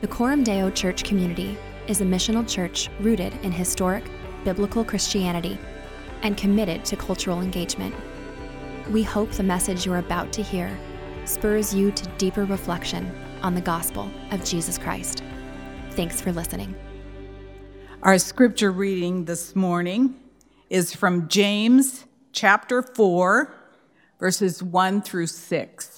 The Coram Deo Church community is a missional church rooted in historic, biblical Christianity and committed to cultural engagement. We hope the message you're about to hear spurs you to deeper reflection on the gospel of Jesus Christ. Thanks for listening. Our scripture reading this morning is from James chapter 4, verses 1 through 6.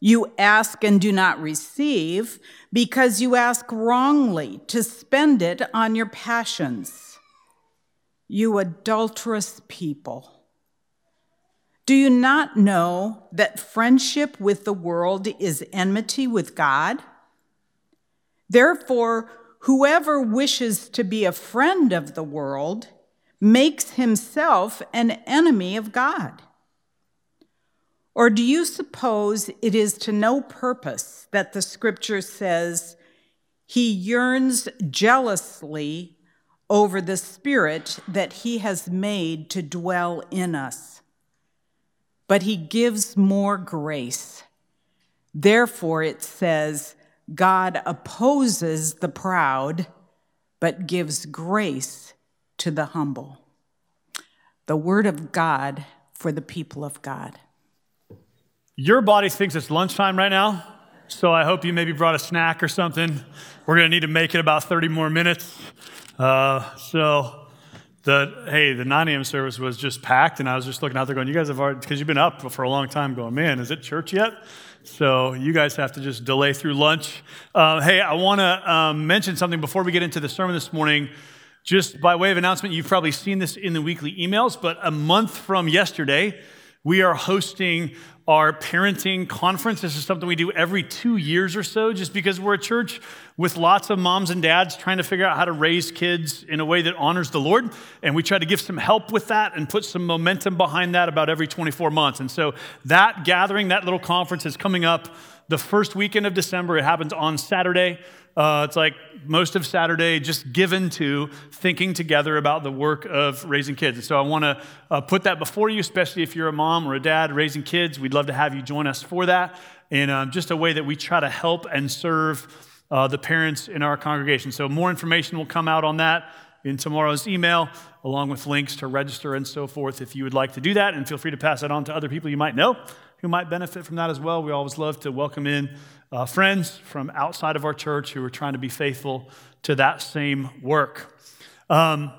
You ask and do not receive because you ask wrongly to spend it on your passions. You adulterous people. Do you not know that friendship with the world is enmity with God? Therefore, whoever wishes to be a friend of the world makes himself an enemy of God. Or do you suppose it is to no purpose that the scripture says, He yearns jealously over the Spirit that He has made to dwell in us? But He gives more grace. Therefore, it says, God opposes the proud, but gives grace to the humble. The word of God for the people of God. Your body thinks it's lunchtime right now, so I hope you maybe brought a snack or something. We're going to need to make it about 30 more minutes. Uh, so, the hey, the 9 a.m. service was just packed, and I was just looking out there going, "You guys have already because you've been up for a long time." Going, man, is it church yet? So you guys have to just delay through lunch. Uh, hey, I want to um, mention something before we get into the sermon this morning. Just by way of announcement, you've probably seen this in the weekly emails, but a month from yesterday, we are hosting our parenting conference. This is something we do every two years or so, just because we're a church with lots of moms and dads trying to figure out how to raise kids in a way that honors the Lord. And we try to give some help with that and put some momentum behind that about every 24 months. And so that gathering, that little conference is coming up the first weekend of December. It happens on Saturday. Uh, it's like most of Saturday just given to thinking together about the work of raising kids. And so I want to uh, put that before you, especially if you're a mom or a dad raising kids. We'd love to have you join us for that. And um, just a way that we try to help and serve uh, the parents in our congregation. So more information will come out on that in tomorrow's email, along with links to register and so forth if you would like to do that. And feel free to pass that on to other people you might know who might benefit from that as well. We always love to welcome in uh, friends from outside of our church who are trying to be faithful to that same work. Um,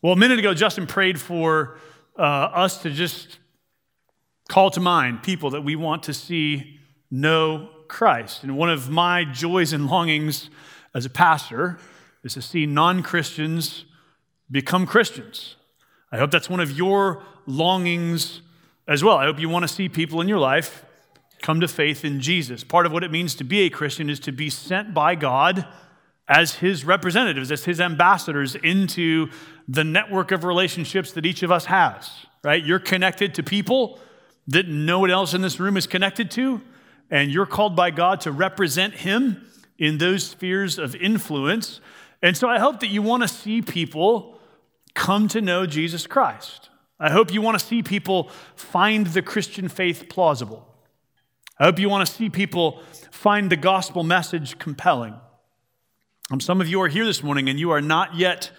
well, a minute ago, Justin prayed for uh, us to just call to mind people that we want to see know Christ. And one of my joys and longings as a pastor is to see non Christians become Christians. I hope that's one of your longings as well. I hope you want to see people in your life come to faith in Jesus. Part of what it means to be a Christian is to be sent by God as his representatives, as his ambassadors into the network of relationships that each of us has, right? You're connected to people that no one else in this room is connected to, and you're called by God to represent him in those spheres of influence. And so I hope that you want to see people come to know Jesus Christ. I hope you want to see people find the Christian faith plausible. I hope you want to see people find the gospel message compelling. Um, some of you are here this morning and you are not yet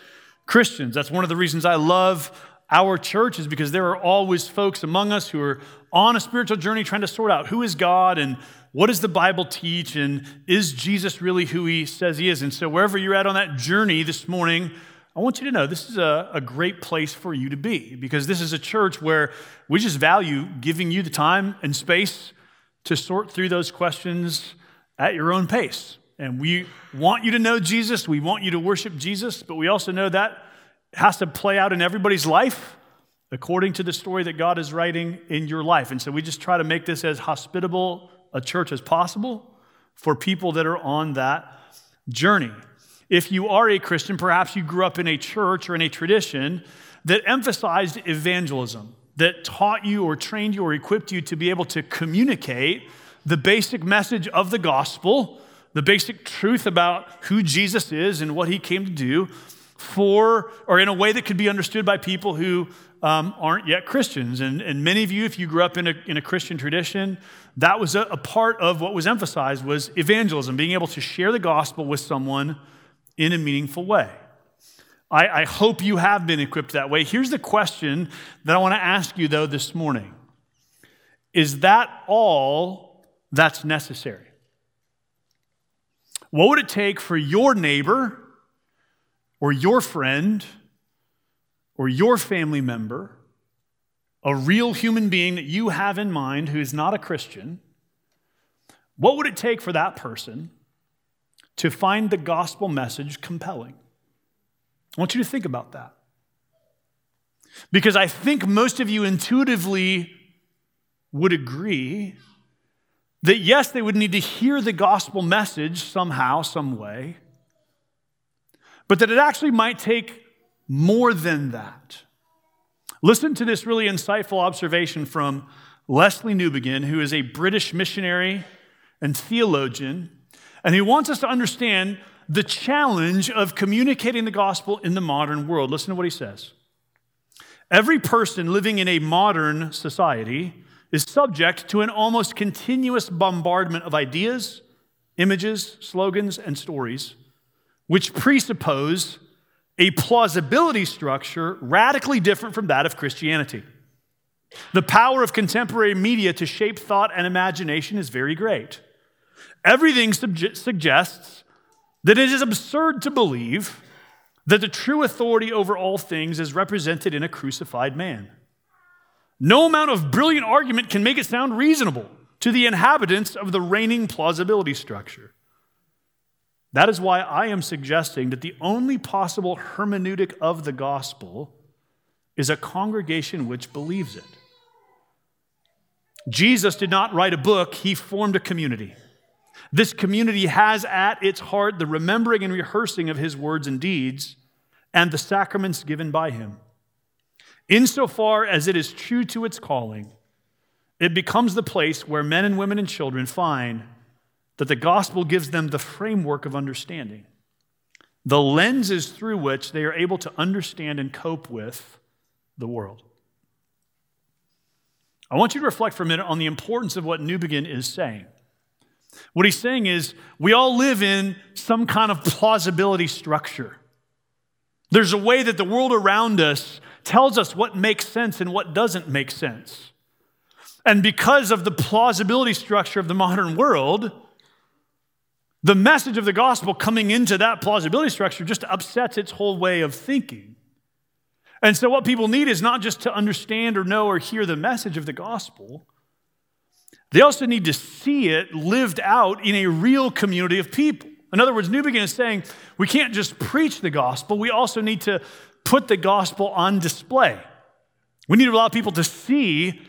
Christians. That's one of the reasons I love our church, is because there are always folks among us who are on a spiritual journey trying to sort out who is God and what does the Bible teach and is Jesus really who he says he is. And so, wherever you're at on that journey this morning, I want you to know this is a, a great place for you to be because this is a church where we just value giving you the time and space to sort through those questions at your own pace. And we want you to know Jesus, we want you to worship Jesus, but we also know that has to play out in everybody's life according to the story that God is writing in your life. And so we just try to make this as hospitable a church as possible for people that are on that journey. If you are a Christian, perhaps you grew up in a church or in a tradition that emphasized evangelism, that taught you or trained you or equipped you to be able to communicate the basic message of the gospel, the basic truth about who Jesus is and what he came to do for, or in a way that could be understood by people who um, aren't yet Christians. And, and many of you, if you grew up in a, in a Christian tradition, that was a, a part of what was emphasized was evangelism, being able to share the gospel with someone in a meaningful way. I, I hope you have been equipped that way. Here's the question that I want to ask you, though, this morning Is that all that's necessary? What would it take for your neighbor or your friend or your family member, a real human being that you have in mind who is not a Christian? What would it take for that person to find the gospel message compelling? I want you to think about that. Because I think most of you intuitively would agree that yes, they would need to hear the gospel message somehow, some way, but that it actually might take more than that. Listen to this really insightful observation from Lesslie Newbigin, who is a British missionary and theologian and he wants us to understand the challenge of communicating the gospel in the modern world. Listen to what he says. Every person living in a modern society is subject to an almost continuous bombardment of ideas, images, slogans, and stories, which presuppose a plausibility structure radically different from that of Christianity. The power of contemporary media to shape thought and imagination is very great. Everything suggests that it is absurd to believe that the true authority over all things is represented in a crucified man. No amount of brilliant argument can make it sound reasonable to the inhabitants of the reigning plausibility structure. That is why I am suggesting that the only possible hermeneutic of the gospel is a congregation which believes it. Jesus did not write a book, he formed a community. This community has at its heart the remembering and rehearsing of his words and deeds and the sacraments given by him. Insofar as it is true to its calling, it becomes the place where men and women and children find that the gospel gives them the framework of understanding, the lenses through which they are able to understand and cope with the world. I want you to reflect for a minute on the importance of what Newbigin is saying. What he's saying is, we all live in some kind of plausibility structure. There's a way that the world around us tells us what makes sense and what doesn't make sense. And because of the plausibility structure of the modern world, the message of the gospel coming into that plausibility structure just upsets its whole way of thinking. And so, what people need is not just to understand or know or hear the message of the gospel, they also need to see it lived out in a real community of people. In other words, Newbigin is saying we can't just preach the gospel, we also need to put the gospel on display. We need to allow people to see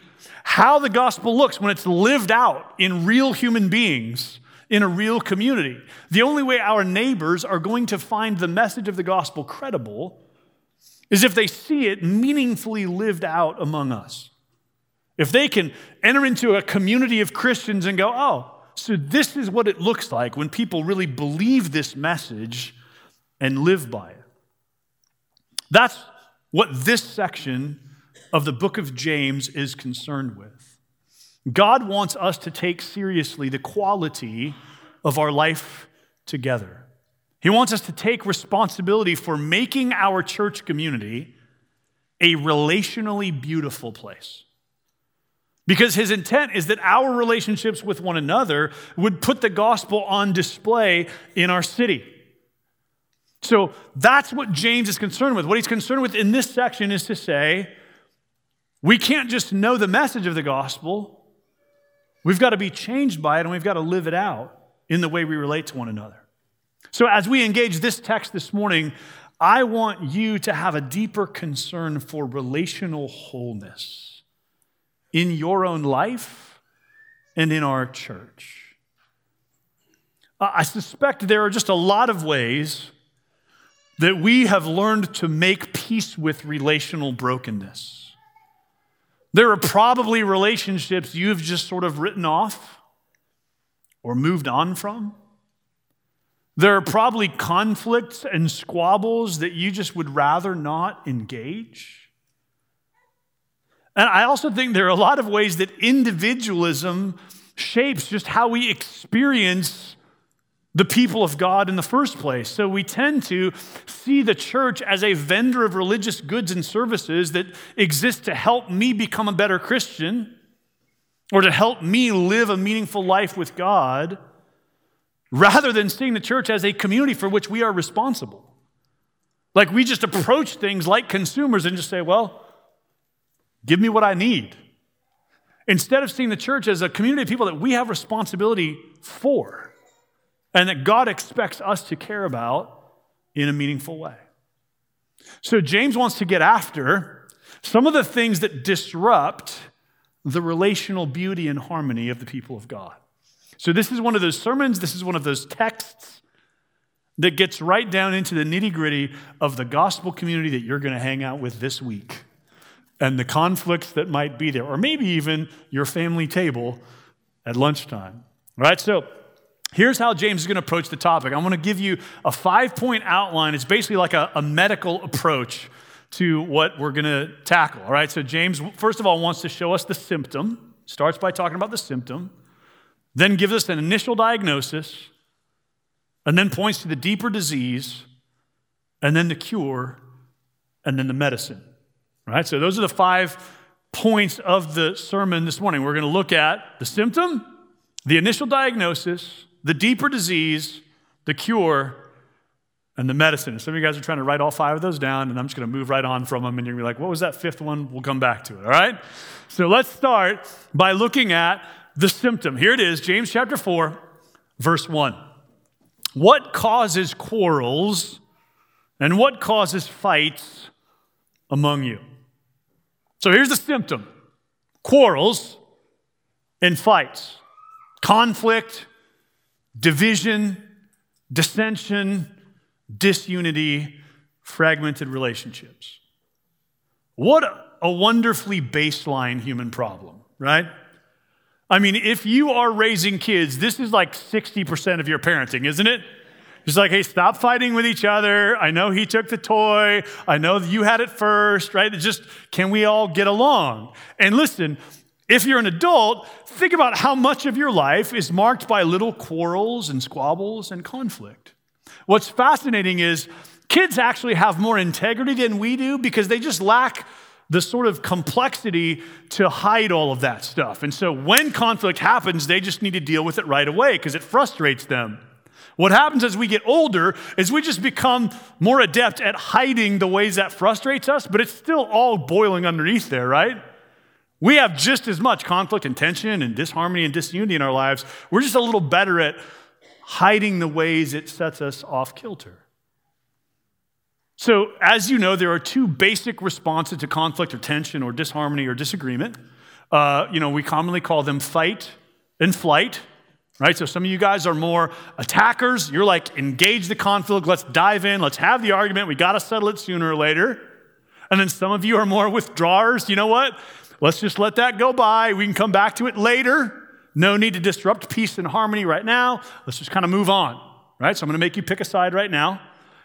how the gospel looks when it's lived out in real human beings in a real community. The only way our neighbors are going to find the message of the gospel credible is if they see it meaningfully lived out among us. If they can enter into a community of Christians and go, oh, so this is what it looks like when people really believe this message and live by it. That's what this section of the book of James is concerned with. God wants us to take seriously the quality of our life together. He wants us to take responsibility for making our church community a relationally beautiful place. Because his intent is that our relationships with one another would put the gospel on display in our city. So that's what James is concerned with. What he's concerned with in this section is to say, we can't just know the message of the gospel, we've got to be changed by it and we've got to live it out in the way we relate to one another. So as we engage this text this morning, I want you to have a deeper concern for relational wholeness in your own life and in our church. I suspect there are just a lot of ways that we have learned to make peace with relational brokenness. There are probably relationships you've just sort of written off or moved on from. There are probably conflicts and squabbles that you just would rather not engage. And I also think there are a lot of ways that individualism shapes just how we experience the people of God in the first place. So we tend to see the church as a vendor of religious goods and services that exists to help me become a better Christian or to help me live a meaningful life with God rather than seeing the church as a community for which we are responsible. Like we just approach things like consumers and just say, well, give me what I need. Instead of seeing the church as a community of people that we have responsibility for and that God expects us to care about in a meaningful way. So James wants to get after some of the things that disrupt the relational beauty and harmony of the people of God. So, this is one of those sermons, this is one of those texts that gets right down into the nitty gritty of the gospel community that you're going to hang out with this week and the conflicts that might be there, or maybe even your family table at lunchtime. All right, so here's how James is going to approach the topic. I want to give you a five point outline. It's basically like a, a medical approach to what we're going to tackle. All right, so James, first of all, wants to show us the symptom, starts by talking about the symptom then gives us an initial diagnosis, and then points to the deeper disease, and then the cure, and then the medicine. Right? So those are the five points of the sermon this morning. We're going to look at the symptom, the initial diagnosis, the deeper disease, the cure, and the medicine. some of you guys are trying to write all five of those down, and I'm just going to move right on from them, and you're going to be like, what was that fifth one? We'll come back to it, all right? So let's start by looking at the symptom. Here it is, James chapter 4, verse 1. What causes quarrels and what causes fights among you? So here's the symptom quarrels and fights, conflict, division, dissension, disunity, fragmented relationships. What a wonderfully baseline human problem, right? I mean, if you are raising kids, this is like 60% of your parenting, isn't it? It's like, hey, stop fighting with each other. I know he took the toy. I know you had it first, right? It's just, can we all get along? And listen, if you're an adult, think about how much of your life is marked by little quarrels and squabbles and conflict. What's fascinating is kids actually have more integrity than we do because they just lack the sort of complexity to hide all of that stuff. And so when conflict happens, they just need to deal with it right away because it frustrates them. What happens as we get older is we just become more adept at hiding the ways that frustrates us, but it's still all boiling underneath there, right? We have just as much conflict and tension and disharmony and disunity in our lives. We're just a little better at hiding the ways it sets us off kilter. So, as you know, there are two basic responses to conflict or tension or disharmony or disagreement. Uh, you know, we commonly call them fight and flight, right? So, some of you guys are more attackers. You're like, engage the conflict, let's dive in, let's have the argument, we got to settle it sooner or later. And then some of you are more withdrawers. You know what? Let's just let that go by. We can come back to it later. No need to disrupt peace and harmony right now. Let's just kind of move on, right? So, I'm to make you pick a side right now.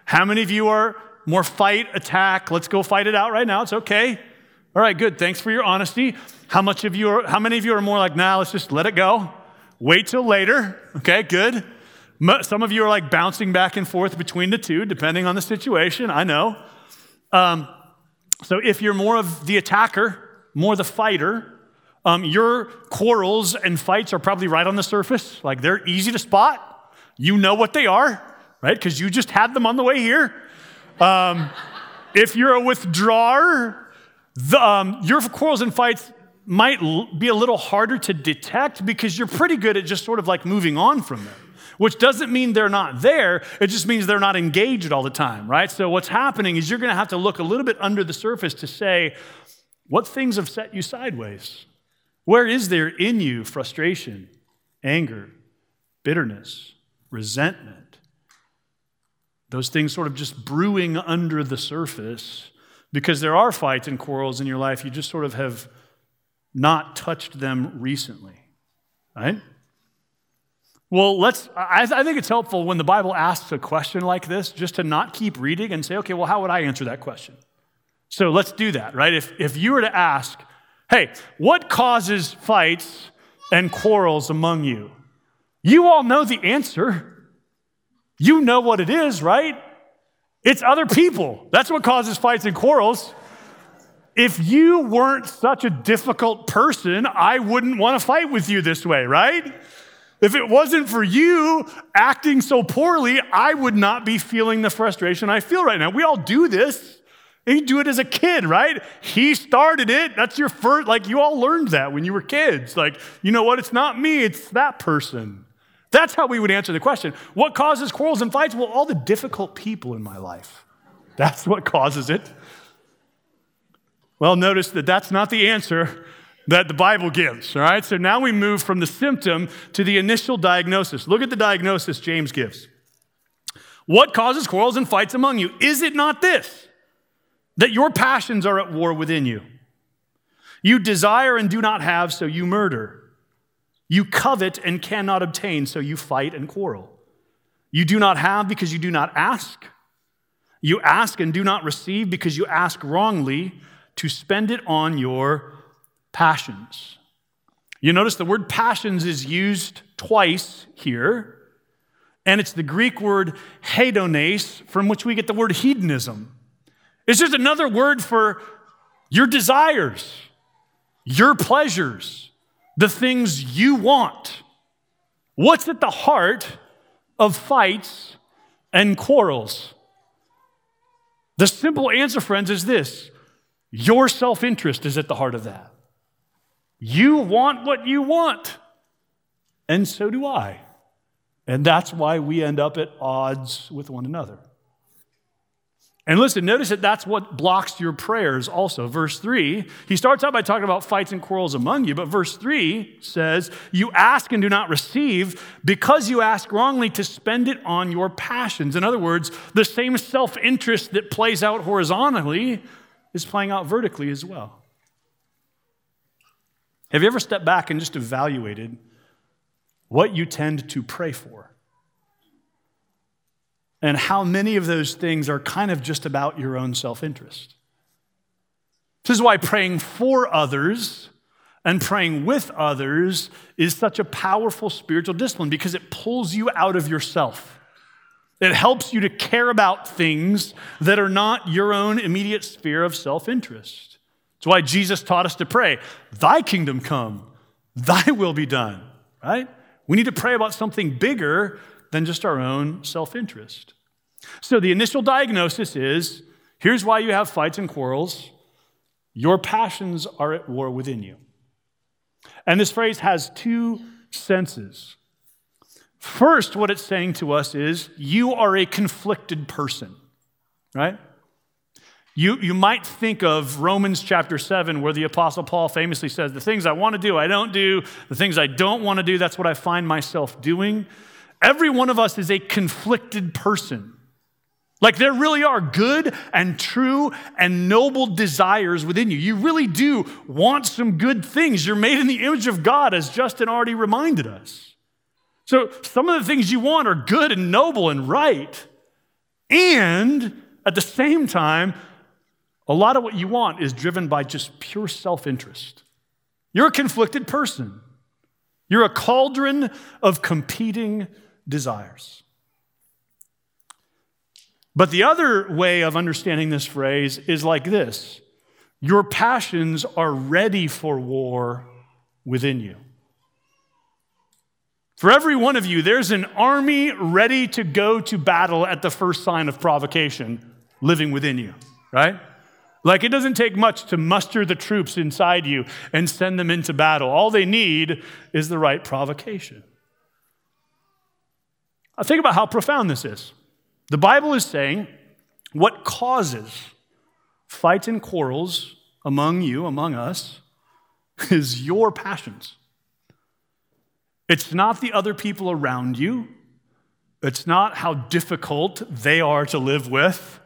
How many of you are more fight, attack. Let's go fight it out right now. It's okay. All right, good. Thanks for your honesty. How much of you are, how many of you are more like, nah, let's just let it go. Wait till later. Okay, good. Some of you are like bouncing back and forth between the two, depending on the situation. I know. Um, so if you're more of the attacker, more the fighter, um, your quarrels and fights are probably right on the surface. Like they're easy to spot. You know what they are, right? Because you just had them on the way here. Um, if you're a withdrawer, the, um, your quarrels and fights might be a little harder to detect because you're pretty good at just sort of like moving on from them, which doesn't mean they're not there. It just means they're not engaged all the time, right? So what's happening is you're going to have to look a little bit under the surface to say, what things have set you sideways? Where is there in you frustration, anger, bitterness, resentment? Those things sort of just brewing under the surface because there are fights and quarrels in your life. You just sort of have not touched them recently, right? Well, let's, I, I, think it's helpful when the Bible asks a question like this just to not keep reading and say, okay, well, how would I answer that question? So let's do that, right? If, if you were to ask, hey, what causes fights and quarrels among you? You all know the answer. You know what it is, right? It's other people. That's what causes fights and quarrels. If you weren't such a difficult person, I wouldn't want to fight with you this way, right? If it wasn't for you acting so poorly, I would not be feeling the frustration I feel right now. We all do this. And you do it as a kid, right? He started it. That's your first, like, you all learned that when you were kids. Like, you know what? It's not me, it's that person. That's how we would answer the question. What causes quarrels and fights? Well, all the difficult people in my life. That's what causes it. Well, notice that that's not the answer that the Bible gives, all right? So now we move from the symptom to the initial diagnosis. Look at the diagnosis James gives. What causes quarrels and fights among you? Is it not this? that your passions are at war within you. You desire and do not have, so you murder. You covet and cannot obtain, so you fight and quarrel. You do not have because you do not ask. You ask and do not receive because you ask wrongly to spend it on your passions. You notice the word passions is used twice here, and it's the Greek word hedones, from which we get the word hedonism. It's just another word for your desires, your pleasures, the things you want. What's at the heart of fights and quarrels? The simple answer, friends, is this your self interest is at the heart of that. You want what you want, and so do I. And that's why we end up at odds with one another. And listen, notice that that's what blocks your prayers also. Verse 3, he starts out by talking about fights and quarrels among you, but verse 3 says, You ask and do not receive because you ask wrongly to spend it on your passions. In other words, the same self interest that plays out horizontally is playing out vertically as well. Have you ever stepped back and just evaluated what you tend to pray for? and how many of those things are kind of just about your own self interest. This is why praying for others and praying with others is such a powerful spiritual discipline because it pulls you out of yourself. It helps you to care about things that are not your own immediate sphere of self interest. That's why Jesus taught us to pray, Thy kingdom come, Thy will be done, right? We need to pray about something bigger than just our own self interest. So the initial diagnosis is here's why you have fights and quarrels your passions are at war within you. And this phrase has two senses. First, what it's saying to us is you are a conflicted person, right? You, you might think of Romans chapter 7, where the Apostle Paul famously says, The things I want to do, I don't do. The things I don't want to do, that's what I find myself doing. Every one of us is a conflicted person. Like there really are good and true and noble desires within you. You really do want some good things. You're made in the image of God, as Justin already reminded us. So some of the things you want are good and noble and right. And at the same time, a lot of what you want is driven by just pure self interest. You're a conflicted person, you're a cauldron of competing desires. But the other way of understanding this phrase is like this Your passions are ready for war within you. For every one of you, there's an army ready to go to battle at the first sign of provocation living within you, right? Like it doesn't take much to muster the troops inside you and send them into battle. All they need is the right provocation. Now, think about how profound this is. The Bible is saying what causes fights and quarrels among you, among us, is your passions. It's not the other people around you. It's not how difficult they are to live with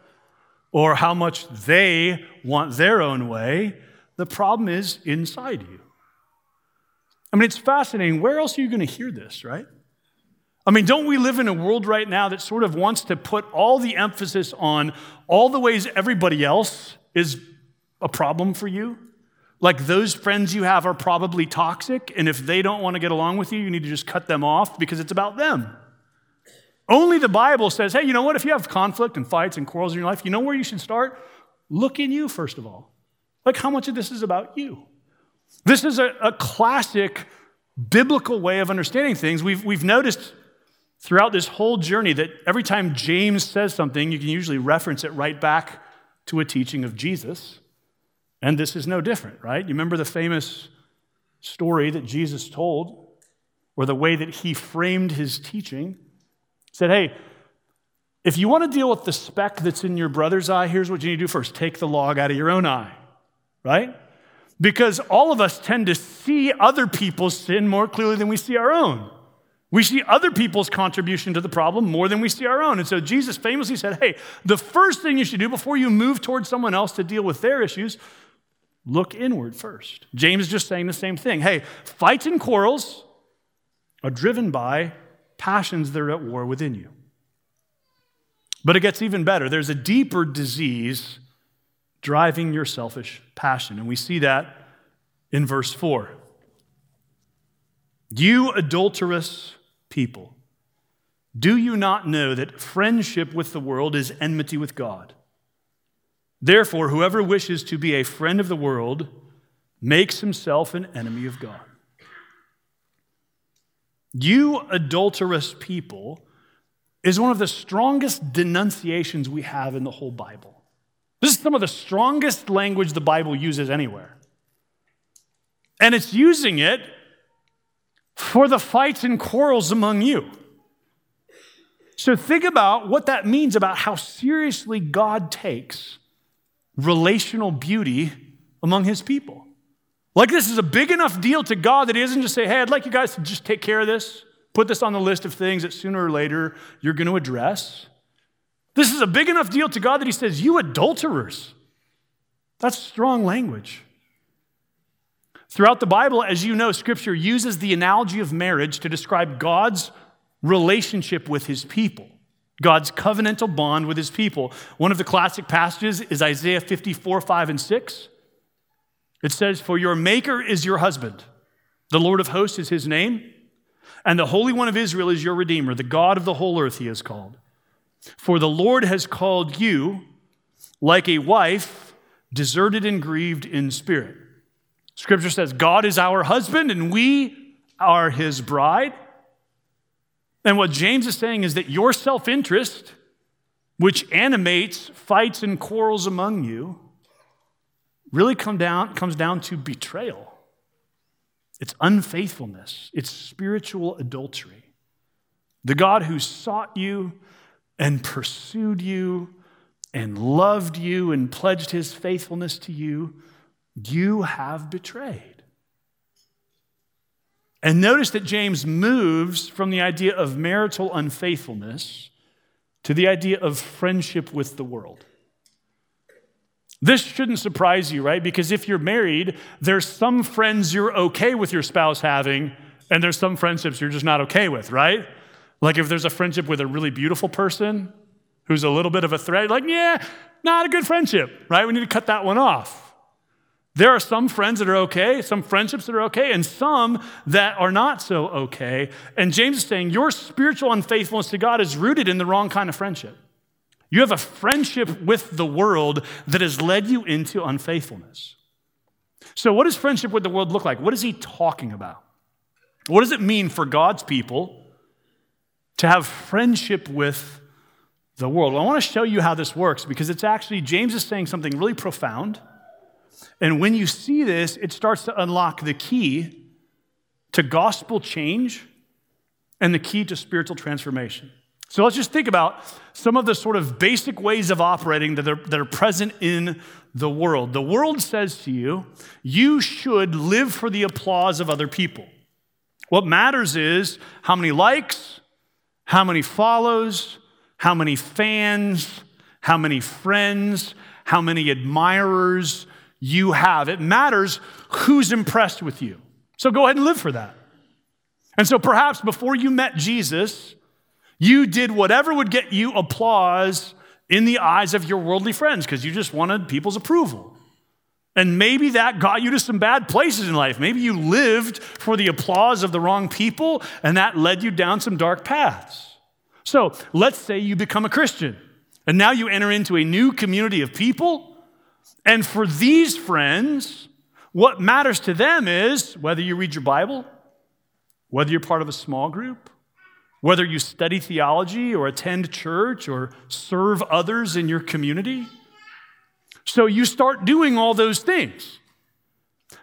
or how much they want their own way. The problem is inside you. I mean, it's fascinating. Where else are you going to hear this, right? I mean, don't we live in a world right now that sort of wants to put all the emphasis on all the ways everybody else is a problem for you? Like those friends you have are probably toxic, and if they don't want to get along with you, you need to just cut them off because it's about them. Only the Bible says, hey, you know what? If you have conflict and fights and quarrels in your life, you know where you should start? Look in you, first of all. Like, how much of this is about you? This is a, a classic biblical way of understanding things. We've, we've noticed throughout this whole journey that every time James says something, you can usually reference it right back to a teaching of Jesus. And this is no different, right? You remember the famous story that Jesus told, or the way that he framed his teaching? said, hey, if you want to deal with the speck that's in your brother's eye, here's what you need to do first take the log out of your own eye, right? Because all of us tend to see other people's sin more clearly than we see our own. We see other people's contribution to the problem more than we see our own. And so Jesus famously said, Hey, the first thing you should do before you move towards someone else to deal with their issues, look inward first. James is just saying the same thing. Hey, fights and quarrels are driven by passions that are at war within you. But it gets even better. There's a deeper disease driving your selfish passion. And we see that in verse 4. You adulterous people, do you not know that friendship with the world is enmity with God? Therefore, whoever wishes to be a friend of the world makes himself an enemy of God. You adulterous people is one of the strongest denunciations we have in the whole Bible. This is some of the strongest language the Bible uses anywhere. And it's using it for the fights and quarrels among you. So think about what that means about how seriously God takes relational beauty among his people. Like this is a big enough deal to God that He doesn't just say, hey, I'd like you guys to just take care of this, put this on the list of things that sooner or later you're going to address. This is a big enough deal to God that He says, you adulterers. That's strong language. Throughout the Bible, as you know, Scripture uses the analogy of marriage to describe God's relationship with His people. God's covenantal bond with his people. One of the classic passages is Isaiah 54, 5, and 6. It says, For your Maker is your husband, the Lord of hosts is his name, and the Holy One of Israel is your Redeemer, the God of the whole earth he is called. For the Lord has called you like a wife deserted and grieved in spirit. Scripture says, God is our husband and we are his bride. And what James is saying is that your self interest, which animates fights and quarrels among you, really come down, comes down to betrayal. It's unfaithfulness, it's spiritual adultery. The God who sought you and pursued you and loved you and pledged his faithfulness to you, you have betrayed. And notice that James moves from the idea of marital unfaithfulness to the idea of friendship with the world. This shouldn't surprise you, right? Because if you're married, there's some friends you're okay with your spouse having, and there's some friendships you're just not okay with, right? Like if there's a friendship with a really beautiful person who's a little bit of a threat, like, yeah, not a good friendship, right? We need to cut that one off. There are some friends that are okay, some friendships that are okay, and some that are not so okay. And James is saying your spiritual unfaithfulness to God is rooted in the wrong kind of friendship. You have a friendship with the world that has led you into unfaithfulness. So, what does friendship with the world look like? What is he talking about? What does it mean for God's people to have friendship with the world? Well, I want to show you how this works because it's actually, James is saying something really profound. And when you see this, it starts to unlock the key to gospel change and the key to spiritual transformation. So let's just think about some of the sort of basic ways of operating that are, that are present in the world. The world says to you, you should live for the applause of other people. What matters is how many likes, how many follows, how many fans, how many friends, how many admirers you have. It matters who's impressed with you. So go ahead and live for that. And so perhaps before you met Jesus, you did whatever would get you applause in the eyes of your worldly friends because you just wanted people's approval. And maybe that got you to some bad places in life. Maybe you lived for the applause of the wrong people, and that led you down some dark paths. So let's say you become a Christian, and now you enter into a new community of people. And for these friends, what matters to them is whether you read your Bible, whether you're part of a small group, whether you study theology or attend church or serve others in your community. So you start doing all those things.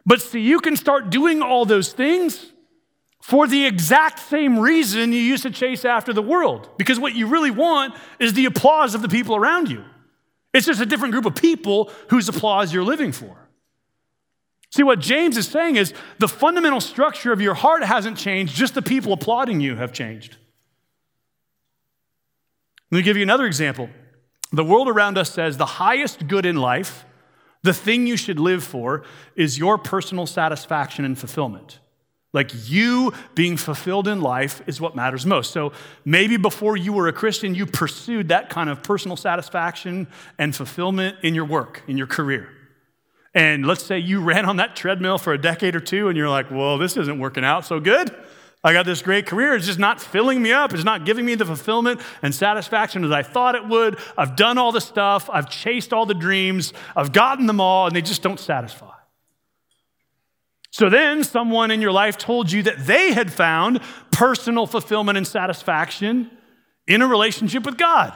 But see, you can start doing all those things for the exact same reason you used to chase after the world. Because what you really want is the applause of the people around you. It's just a different group of people whose applause you're living for. See, what James is saying is the fundamental structure of your heart hasn't changed, just the people applauding you have changed. Let me give you another example. The world around us says the highest good in life, the thing you should live for, is your personal satisfaction and fulfillment. Like you being fulfilled in life is what matters most. So maybe before you were a Christian, you pursued that kind of personal satisfaction and fulfillment in your work, in your career. And let's say you ran on that treadmill for a decade or two and you're like, well, this isn't working out so good. I got this great career. It's just not filling me up. It's not giving me the fulfillment and satisfaction as I thought it would. I've done all the stuff. I've chased all the dreams. I've gotten them all, and they just don't satisfy. So then someone in your life told you that they had found personal fulfillment and satisfaction in a relationship with God.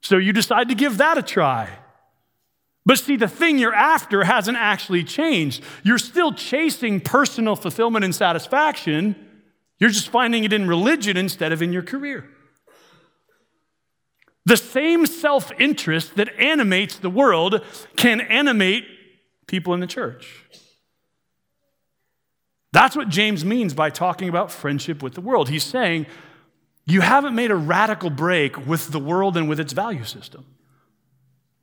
So you decide to give that a try. But see, the thing you're after hasn't actually changed. You're still chasing personal fulfillment and satisfaction. You're just finding it in religion instead of in your career. The same self interest that animates the world can animate people in the church. That's what James means by talking about friendship with the world. He's saying, you haven't made a radical break with the world and with its value system.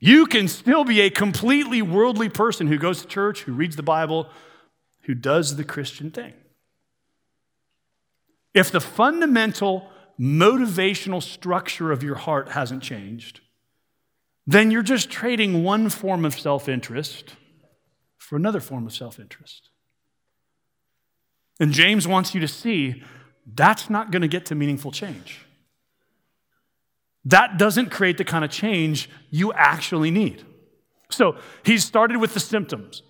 You can still be a completely worldly person who goes to church, who reads the Bible, who does the Christian thing. If the fundamental motivational structure of your heart hasn't changed, then you're just trading one form of self interest for another form of self interest. And James wants you to see that's not going to get to meaningful change that doesn't create the kind of change you actually need. So he's started with the symptoms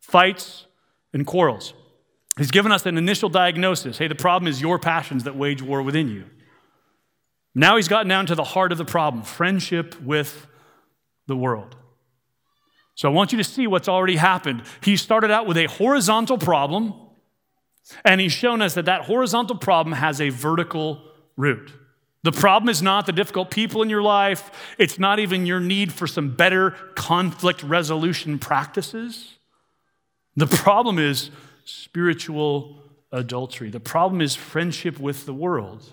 fights and quarrels. He's given us an initial diagnosis hey, the problem is your passions that wage war within you. Now he's gotten down to the heart of the problem friendship with the world. So I want you to see what's already happened. He started out with a horizontal problem, and he's shown us that that horizontal problem has a vertical root. The problem is not the difficult people in your life. It's not even your need for some better conflict resolution practices. The problem is spiritual adultery. The problem is friendship with the world.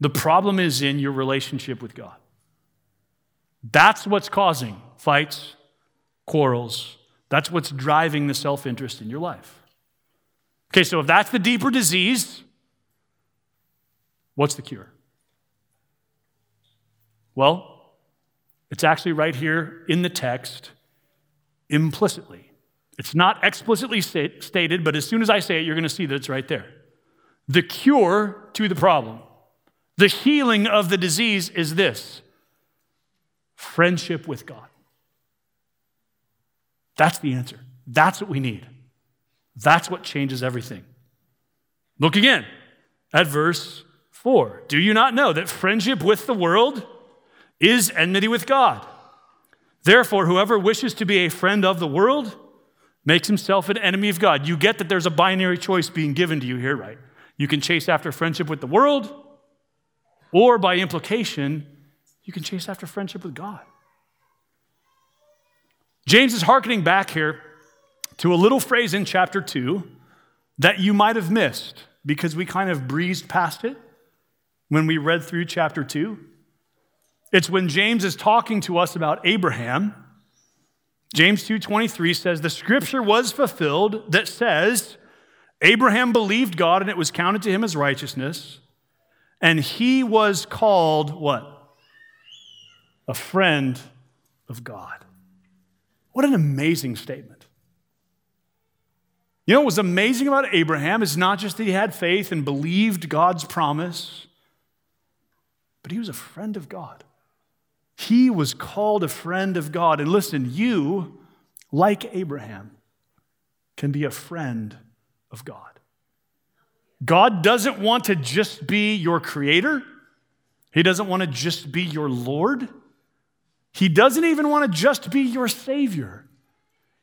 The problem is in your relationship with God. That's what's causing fights, quarrels. That's what's driving the self interest in your life. Okay, so if that's the deeper disease, what's the cure? Well, it's actually right here in the text implicitly. It's not explicitly stated, but as soon as I say it, you're going to see that it's right there. The cure to the problem, the healing of the disease is this friendship with God. That's the answer. That's what we need. That's what changes everything. Look again at verse 4. Do you not know that friendship with the world is enmity with God. Therefore, whoever wishes to be a friend of the world makes himself an enemy of God. You get that there's a binary choice being given to you here, right? You can chase after friendship with the world, Or by implication, you can chase after friendship with God. James is hearkening back here to a little phrase in chapter 2 that you might have missed because we kind of breezed past it when we read through chapter 2. It's when James is talking to us about Abraham. James 2:23 says the scripture was fulfilled that says Abraham believed God and it was counted to him as righteousness and he was called what? A friend of God. What an amazing statement. You know what was amazing about Abraham is not just that he had faith and believed God's promise, but he was a friend of God. He was called a friend of God. And listen, you, like Abraham, can be a friend of God. God doesn't want to just be your creator, He doesn't want to just be your Lord. He doesn't even want to just be your Savior.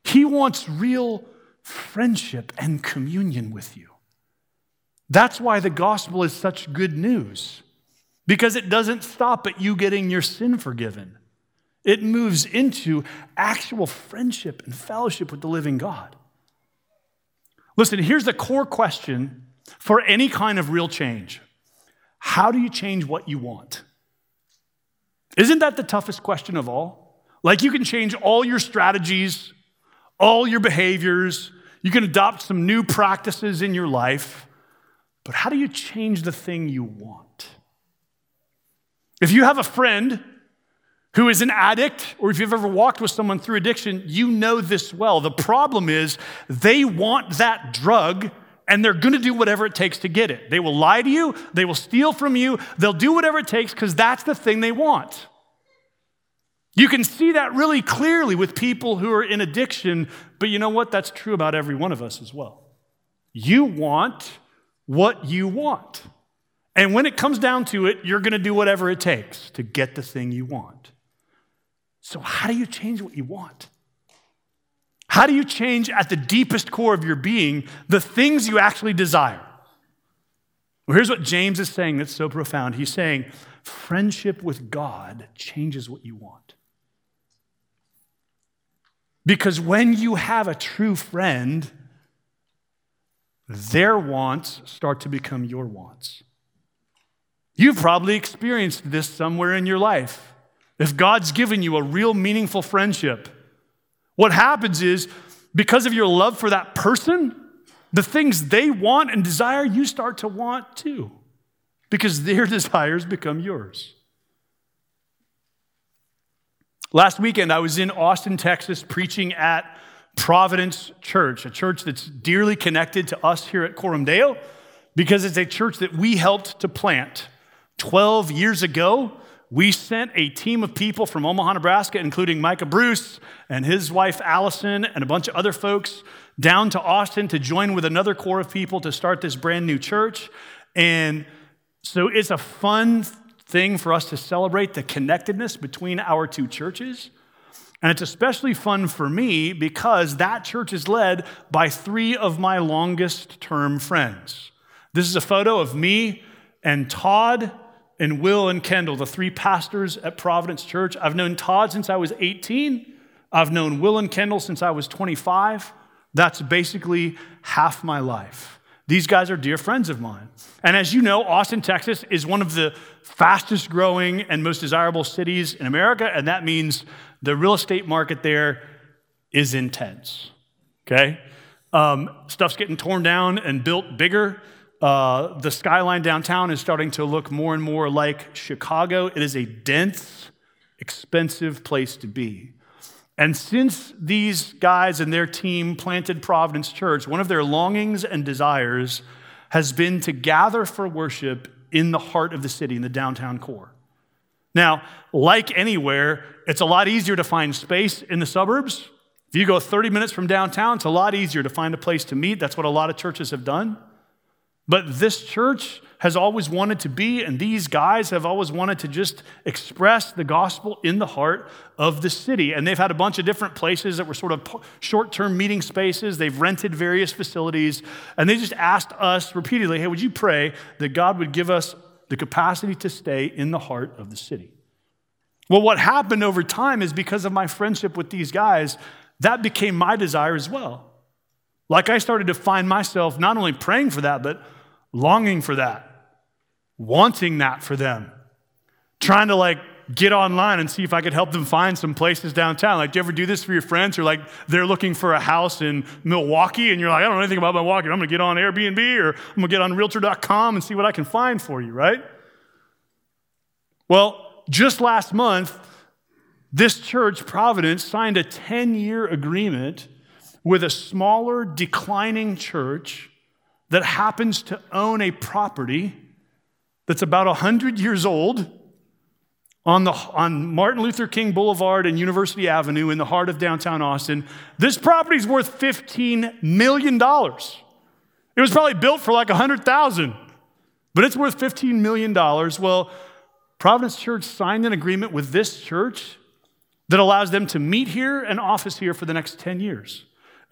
He wants real friendship and communion with you. That's why the gospel is such good news, because it doesn't stop at you getting your sin forgiven. It moves into actual friendship and fellowship with the living God. Listen, here's the core question for any kind of real change How do you change what you want? Isn't that the toughest question of all? Like, you can change all your strategies, all your behaviors, you can adopt some new practices in your life, but how do you change the thing you want? If you have a friend who is an addict, or if you've ever walked with someone through addiction, you know this well. The problem is they want that drug and they're to do whatever it takes to get it. They will lie to you, they will steal from you, they'll do whatever it takes because that's the thing they want. You can see that really clearly with people who are in addiction, but you know what? That's true about every one of us as well. You want what you want. And when it comes down to it, you're going to do whatever it takes to get the thing you want. So, how do you change what you want? How do you change at the deepest core of your being the things you actually desire? Well, here's what James is saying that's so profound. He's saying, friendship with God changes what you want. Because when you have a true friend, their wants start to become your wants. You've probably experienced this somewhere in your life. If God's given you a real meaningful friendship, what happens is, because of your love for that person, the things they want and desire, you start to want too, because their desires become yours. Last weekend, I was in Austin, Texas, preaching at Providence Church, a church that's dearly connected to us here at Coram Deo, because it's a church that we helped to plant 12 years ago we sent a team of people from Omaha, Nebraska, including Micah Bruce and his wife Allison and a bunch of other folks down to Austin to join with another core of people to start this brand new church. And so it's a fun thing for us to celebrate the connectedness between our two churches. And it's especially fun for me because that church is led by three of my longest term friends. This is a photo of me and Todd and Will and Kendall, the three pastors at Providence Church. I've known Todd since I was 18. I've known Will and Kendall since I was 25. That's basically half my life. These guys are dear friends of mine. And as you know, Austin, Texas is one of the fastest growing and most desirable cities in America, and that means the real estate market there is intense. Okay? Um, stuff's getting torn down and built bigger. Uh, the skyline downtown is starting to look more and more like Chicago. It is a dense, expensive place to be. And since these guys and their team planted Providence Church, one of their longings and desires has been to gather for worship in the heart of the city, in the downtown core. Now, like anywhere, it's a lot easier to find space in the suburbs. If you go 30 minutes from downtown, it's a lot easier to find a place to meet. That's what a lot of churches have done. But this church has always wanted to be, and these guys have always wanted to just express the gospel in the heart of the city. And they've had a bunch of different places that were sort of short term meeting spaces. They've rented various facilities, and they just asked us repeatedly, hey, would you pray that God would give us the capacity to stay in the heart of the city. Well, what happened over time is because of my friendship with these guys, that became my desire as well. Like I started to find myself not only praying for that, but longing for that, wanting that for them, trying to like get online and see if I could help them find some places downtown. Like, do you ever do this for your friends? Or like they're looking for a house in Milwaukee and you're like, I don't know anything about Milwaukee. I'm gonna get on Airbnb or I'm gonna get on realtor.com and see what I can find for you, right? Well, just last month, this church, Providence, signed a 10 year agreement with a smaller, declining church that happens to own a property that's about 100 years old on, the, on Martin Luther King Boulevard and University Avenue in the heart of downtown Austin. This property is worth $15 million. It was probably built for like 100,000, but it's worth $15 million. Well, Providence Church signed an agreement with this church that allows them to meet here and office here for the next 10 years.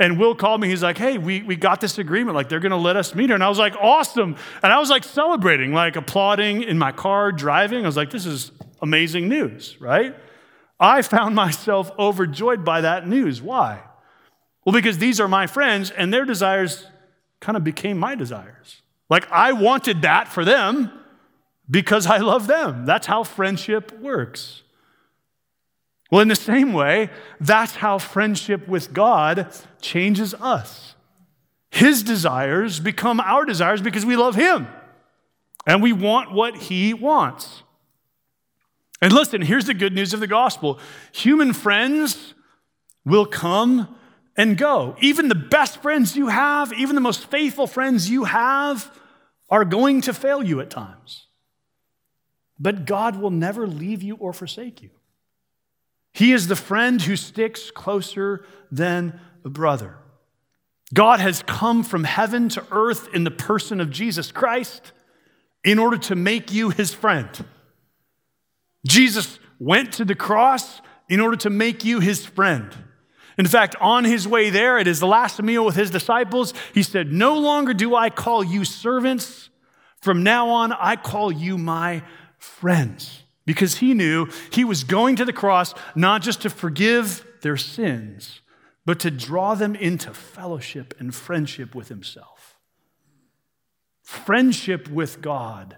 And Will called me. He's like, hey, we, we got this agreement. Like, they're going to let us meet her. And I was like, awesome. And I was like celebrating, like applauding in my car, driving. I was like, this is amazing news, right? I found myself overjoyed by that news. Why? Well, because these are my friends and their desires kind of became my desires. Like, I wanted that for them because I love them. That's how friendship works. Well, in the same way, that's how friendship with God changes us. His desires become our desires because we love Him and we want what He wants. And listen, here's the good news of the gospel human friends will come and go. Even the best friends you have, even the most faithful friends you have, are going to fail you at times. But God will never leave you or forsake you. He is the friend who sticks closer than a brother. God has come from heaven to earth in the person of Jesus Christ in order to make you his friend. Jesus went to the cross in order to make you his friend. In fact, on his way there, at his last meal with his disciples, he said, No longer do I call you servants. From now on, I call you my friends because he knew he was going to the cross not just to forgive their sins, but to draw them into fellowship and friendship with himself. Friendship with God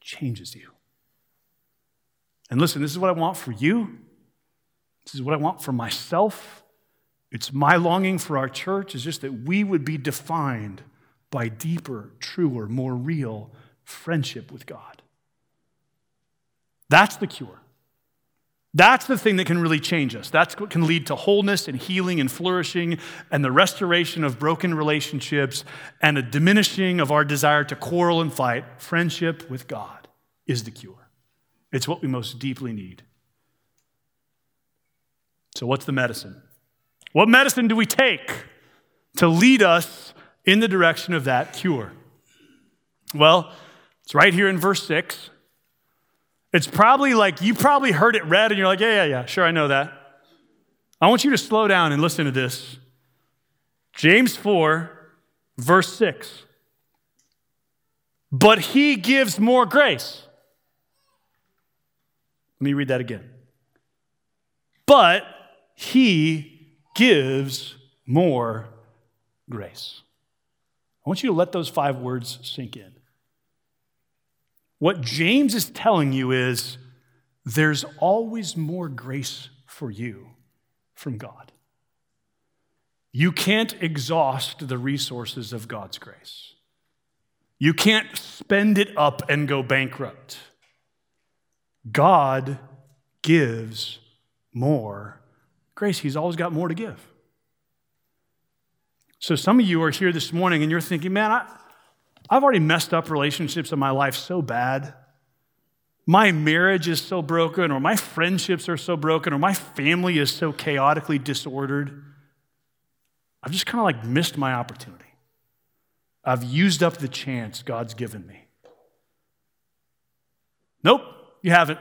changes you. And listen, this is what I want for you. This is what I want for myself. It's my longing for our church is just that we would be defined by deeper, truer, more real friendship with God. That's the cure. That's the thing that can really change us. That's what can lead to wholeness and healing and flourishing and the restoration of broken relationships and a diminishing of our desire to quarrel and fight. Friendship with God is the cure. It's what we most deeply need. So, what's the medicine? What medicine do we take to lead us in the direction of that cure? Well, it's right here in verse 6. It's probably like you probably heard it read and you're like, yeah, yeah, yeah, sure, I know that. I want you to slow down and listen to this. James 4, verse 6. But he gives more grace. Let me read that again. But he gives more grace. I want you to let those five words sink in. What James is telling you is there's always more grace for you from God. You can't exhaust the resources of God's grace. You can't spend it up and go bankrupt. God gives more grace. He's always got more to give. So, some of you are here this morning and you're thinking, man, I, I've already messed up relationships in my life so bad. My marriage is so broken, or my friendships are so broken, or my family is so chaotically disordered. I've just kind of like missed my opportunity. I've used up the chance God's given me. Nope, you haven't.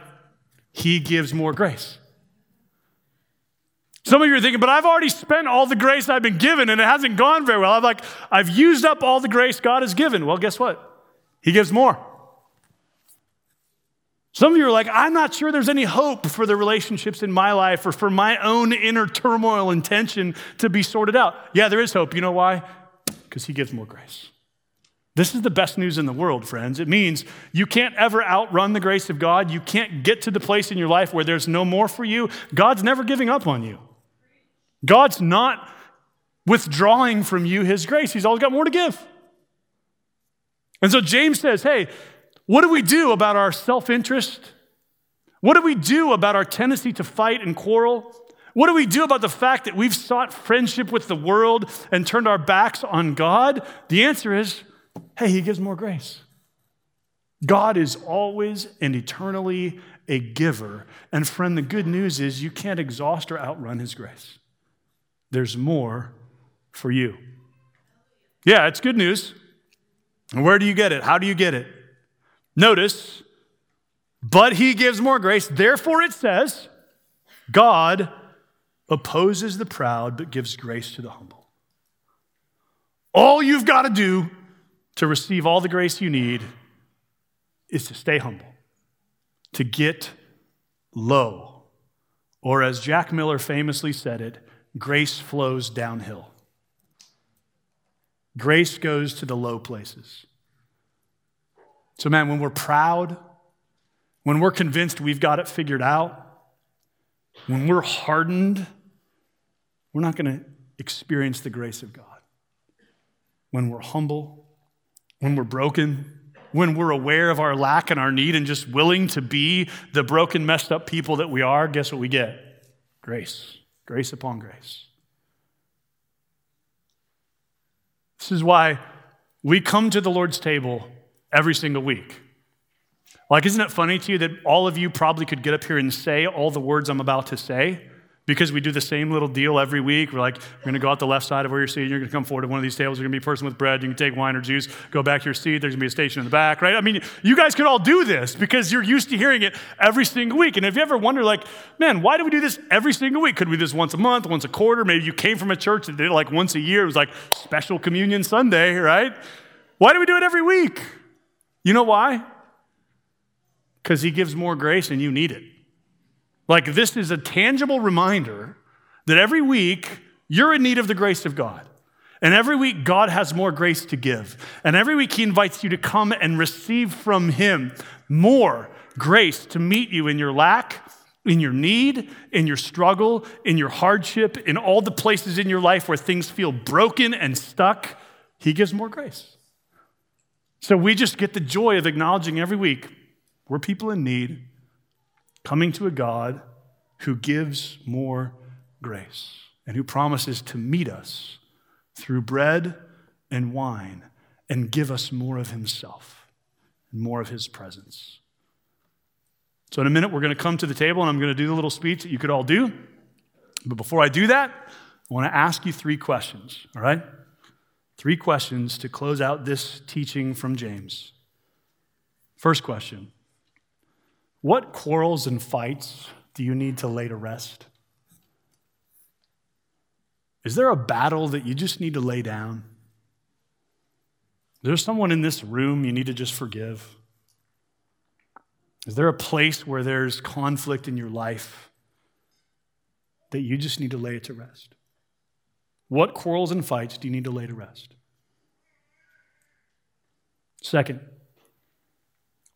He gives more grace. Some of you are thinking, but I've already spent all the grace I've been given and it hasn't gone very well. I'm like, I've used up all the grace God has given. Well, guess what? He gives more. Some of you are like, I'm not sure there's any hope for the relationships in my life or for my own inner turmoil and tension to be sorted out. Yeah, there is hope. You know why? Because He gives more grace. This is the best news in the world, friends. It means you can't ever outrun the grace of God. You can't get to the place in your life where there's no more for you. God's never giving up on you. God's not withdrawing from you His grace, He's always got more to give. And so James says, hey, what do we do about our self interest? What do we do about our tendency to fight and quarrel? What do we do about the fact that we've sought friendship with the world and turned our backs on God? The answer is hey, He gives more grace. God is always and eternally a giver. And friend, the good news is you can't exhaust or outrun His grace. There's more for you. Yeah, it's good news. And where do you get it? How do you get it? Notice, but he gives more grace. Therefore, it says, God opposes the proud, but gives grace to the humble. All you've got to do to receive all the grace you need is to stay humble, to get low. Or, as Jack Miller famously said it, grace flows downhill. Grace goes to the low places. So, man, when we're proud, when we're convinced we've got it figured out, when we're hardened, we're not going to experience the grace of God. When we're humble, when we're broken, when we're aware of our lack and our need and just willing to be the broken, messed up people that we are, guess what we get? Grace. Grace upon grace. This is why we come to the Lord's table every single week. Like, isn't it funny to you that all of you probably could get up here and say all the words I'm about to say? Because we do the same little deal every week. We're like, we're going to go out the left side of where you're seated. You're going to come forward to one of these tables. You're going to be a person with bread. You can take wine or juice. Go back to your seat. There's going to be a station in the back, right? I mean, you guys could all do this because you're used to hearing it every single week. And if you ever wonder, like, man, why do we do this every single week? Could we do this once a month, once a quarter? Maybe you came from a church that did it like once a year. It was like special communion Sunday, right? Why do we do it every week? You know why? Because He gives more grace and you need it. Like, this is a tangible reminder that every week you're in need of the grace of God. And every week, God has more grace to give. And every week, He invites you to come and receive from Him more grace to meet you in your lack, in your need, in your struggle, in your hardship, in all the places in your life where things feel broken and stuck. He gives more grace. So we just get the joy of acknowledging every week we're people in need, coming to a God who gives more grace and who promises to meet us through bread and wine and give us more of himself and more of his presence. So, in a minute, we're going to come to the table and I'm going to do the little speech that you could all do. But before I do that, I want to ask you three questions, all right? Three questions to close out this teaching from James. First question What quarrels and fights do you need to lay to rest? Is there a battle that you just need to lay down? Is there someone in this room you need to just forgive? Is there a place where there's conflict in your life that you just need to lay it to rest? What quarrels and fights do you need to lay to rest? Second,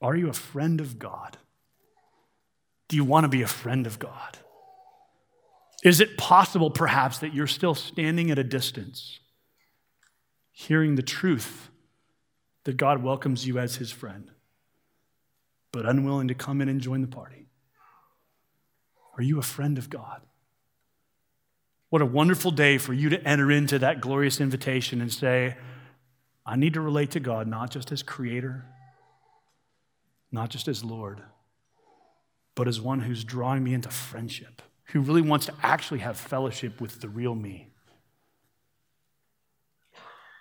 are you a friend of God? Do you want to be a friend of God? Is it possible, perhaps, that you're still standing at a distance, hearing the truth that God welcomes you as his friend, but unwilling to come in and join the party? Are you a friend of God? What a wonderful day for you to enter into that glorious invitation and say, I need to relate to God not just as creator, not just as Lord, but as one who's drawing me into friendship, who really wants to actually have fellowship with the real me.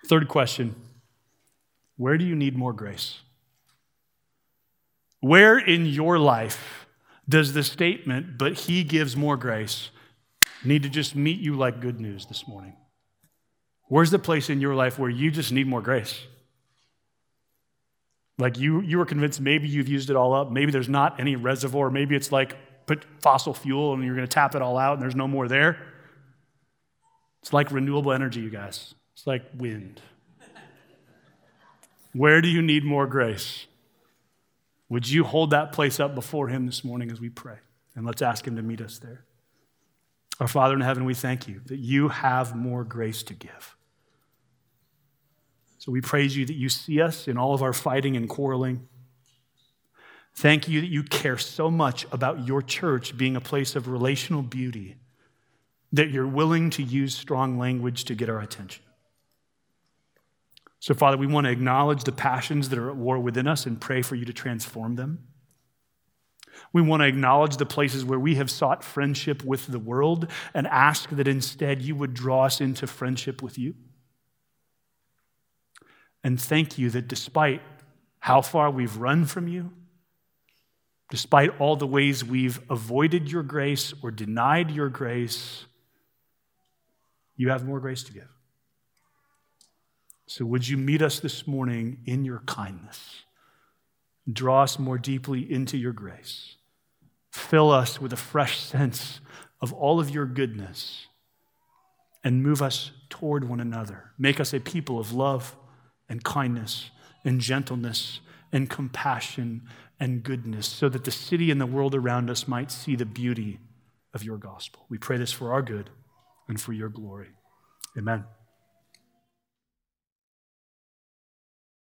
Third question Where do you need more grace? Where in your life does the statement, but he gives more grace, need to just meet you like good news this morning? Where's the place in your life where you just need more grace? Like you, you were convinced maybe you've used it all up. Maybe there's not any reservoir. Maybe it's like put fossil fuel and you're going to tap it all out and there's no more there. It's like renewable energy, you guys. It's like wind. Where do you need more grace? Would you hold that place up before Him this morning as we pray? And let's ask Him to meet us there. Our Father in heaven, we thank you that you have more grace to give. So we praise you that you see us in all of our fighting and quarreling. Thank you that you care so much about your church being a place of relational beauty that you're willing to use strong language to get our attention. So, Father, we want to acknowledge the passions that are at war within us and pray for you to transform them. We want to acknowledge the places where we have sought friendship with the world and ask that instead you would draw us into friendship with you. And thank you that despite how far we've run from you, despite all the ways we've avoided your grace or denied your grace, you have more grace to give. So, would you meet us this morning in your kindness? Draw us more deeply into your grace. Fill us with a fresh sense of all of your goodness and move us toward one another. Make us a people of love and kindness and gentleness and compassion and goodness so that the city and the world around us might see the beauty of your gospel. We pray this for our good and for your glory. Amen.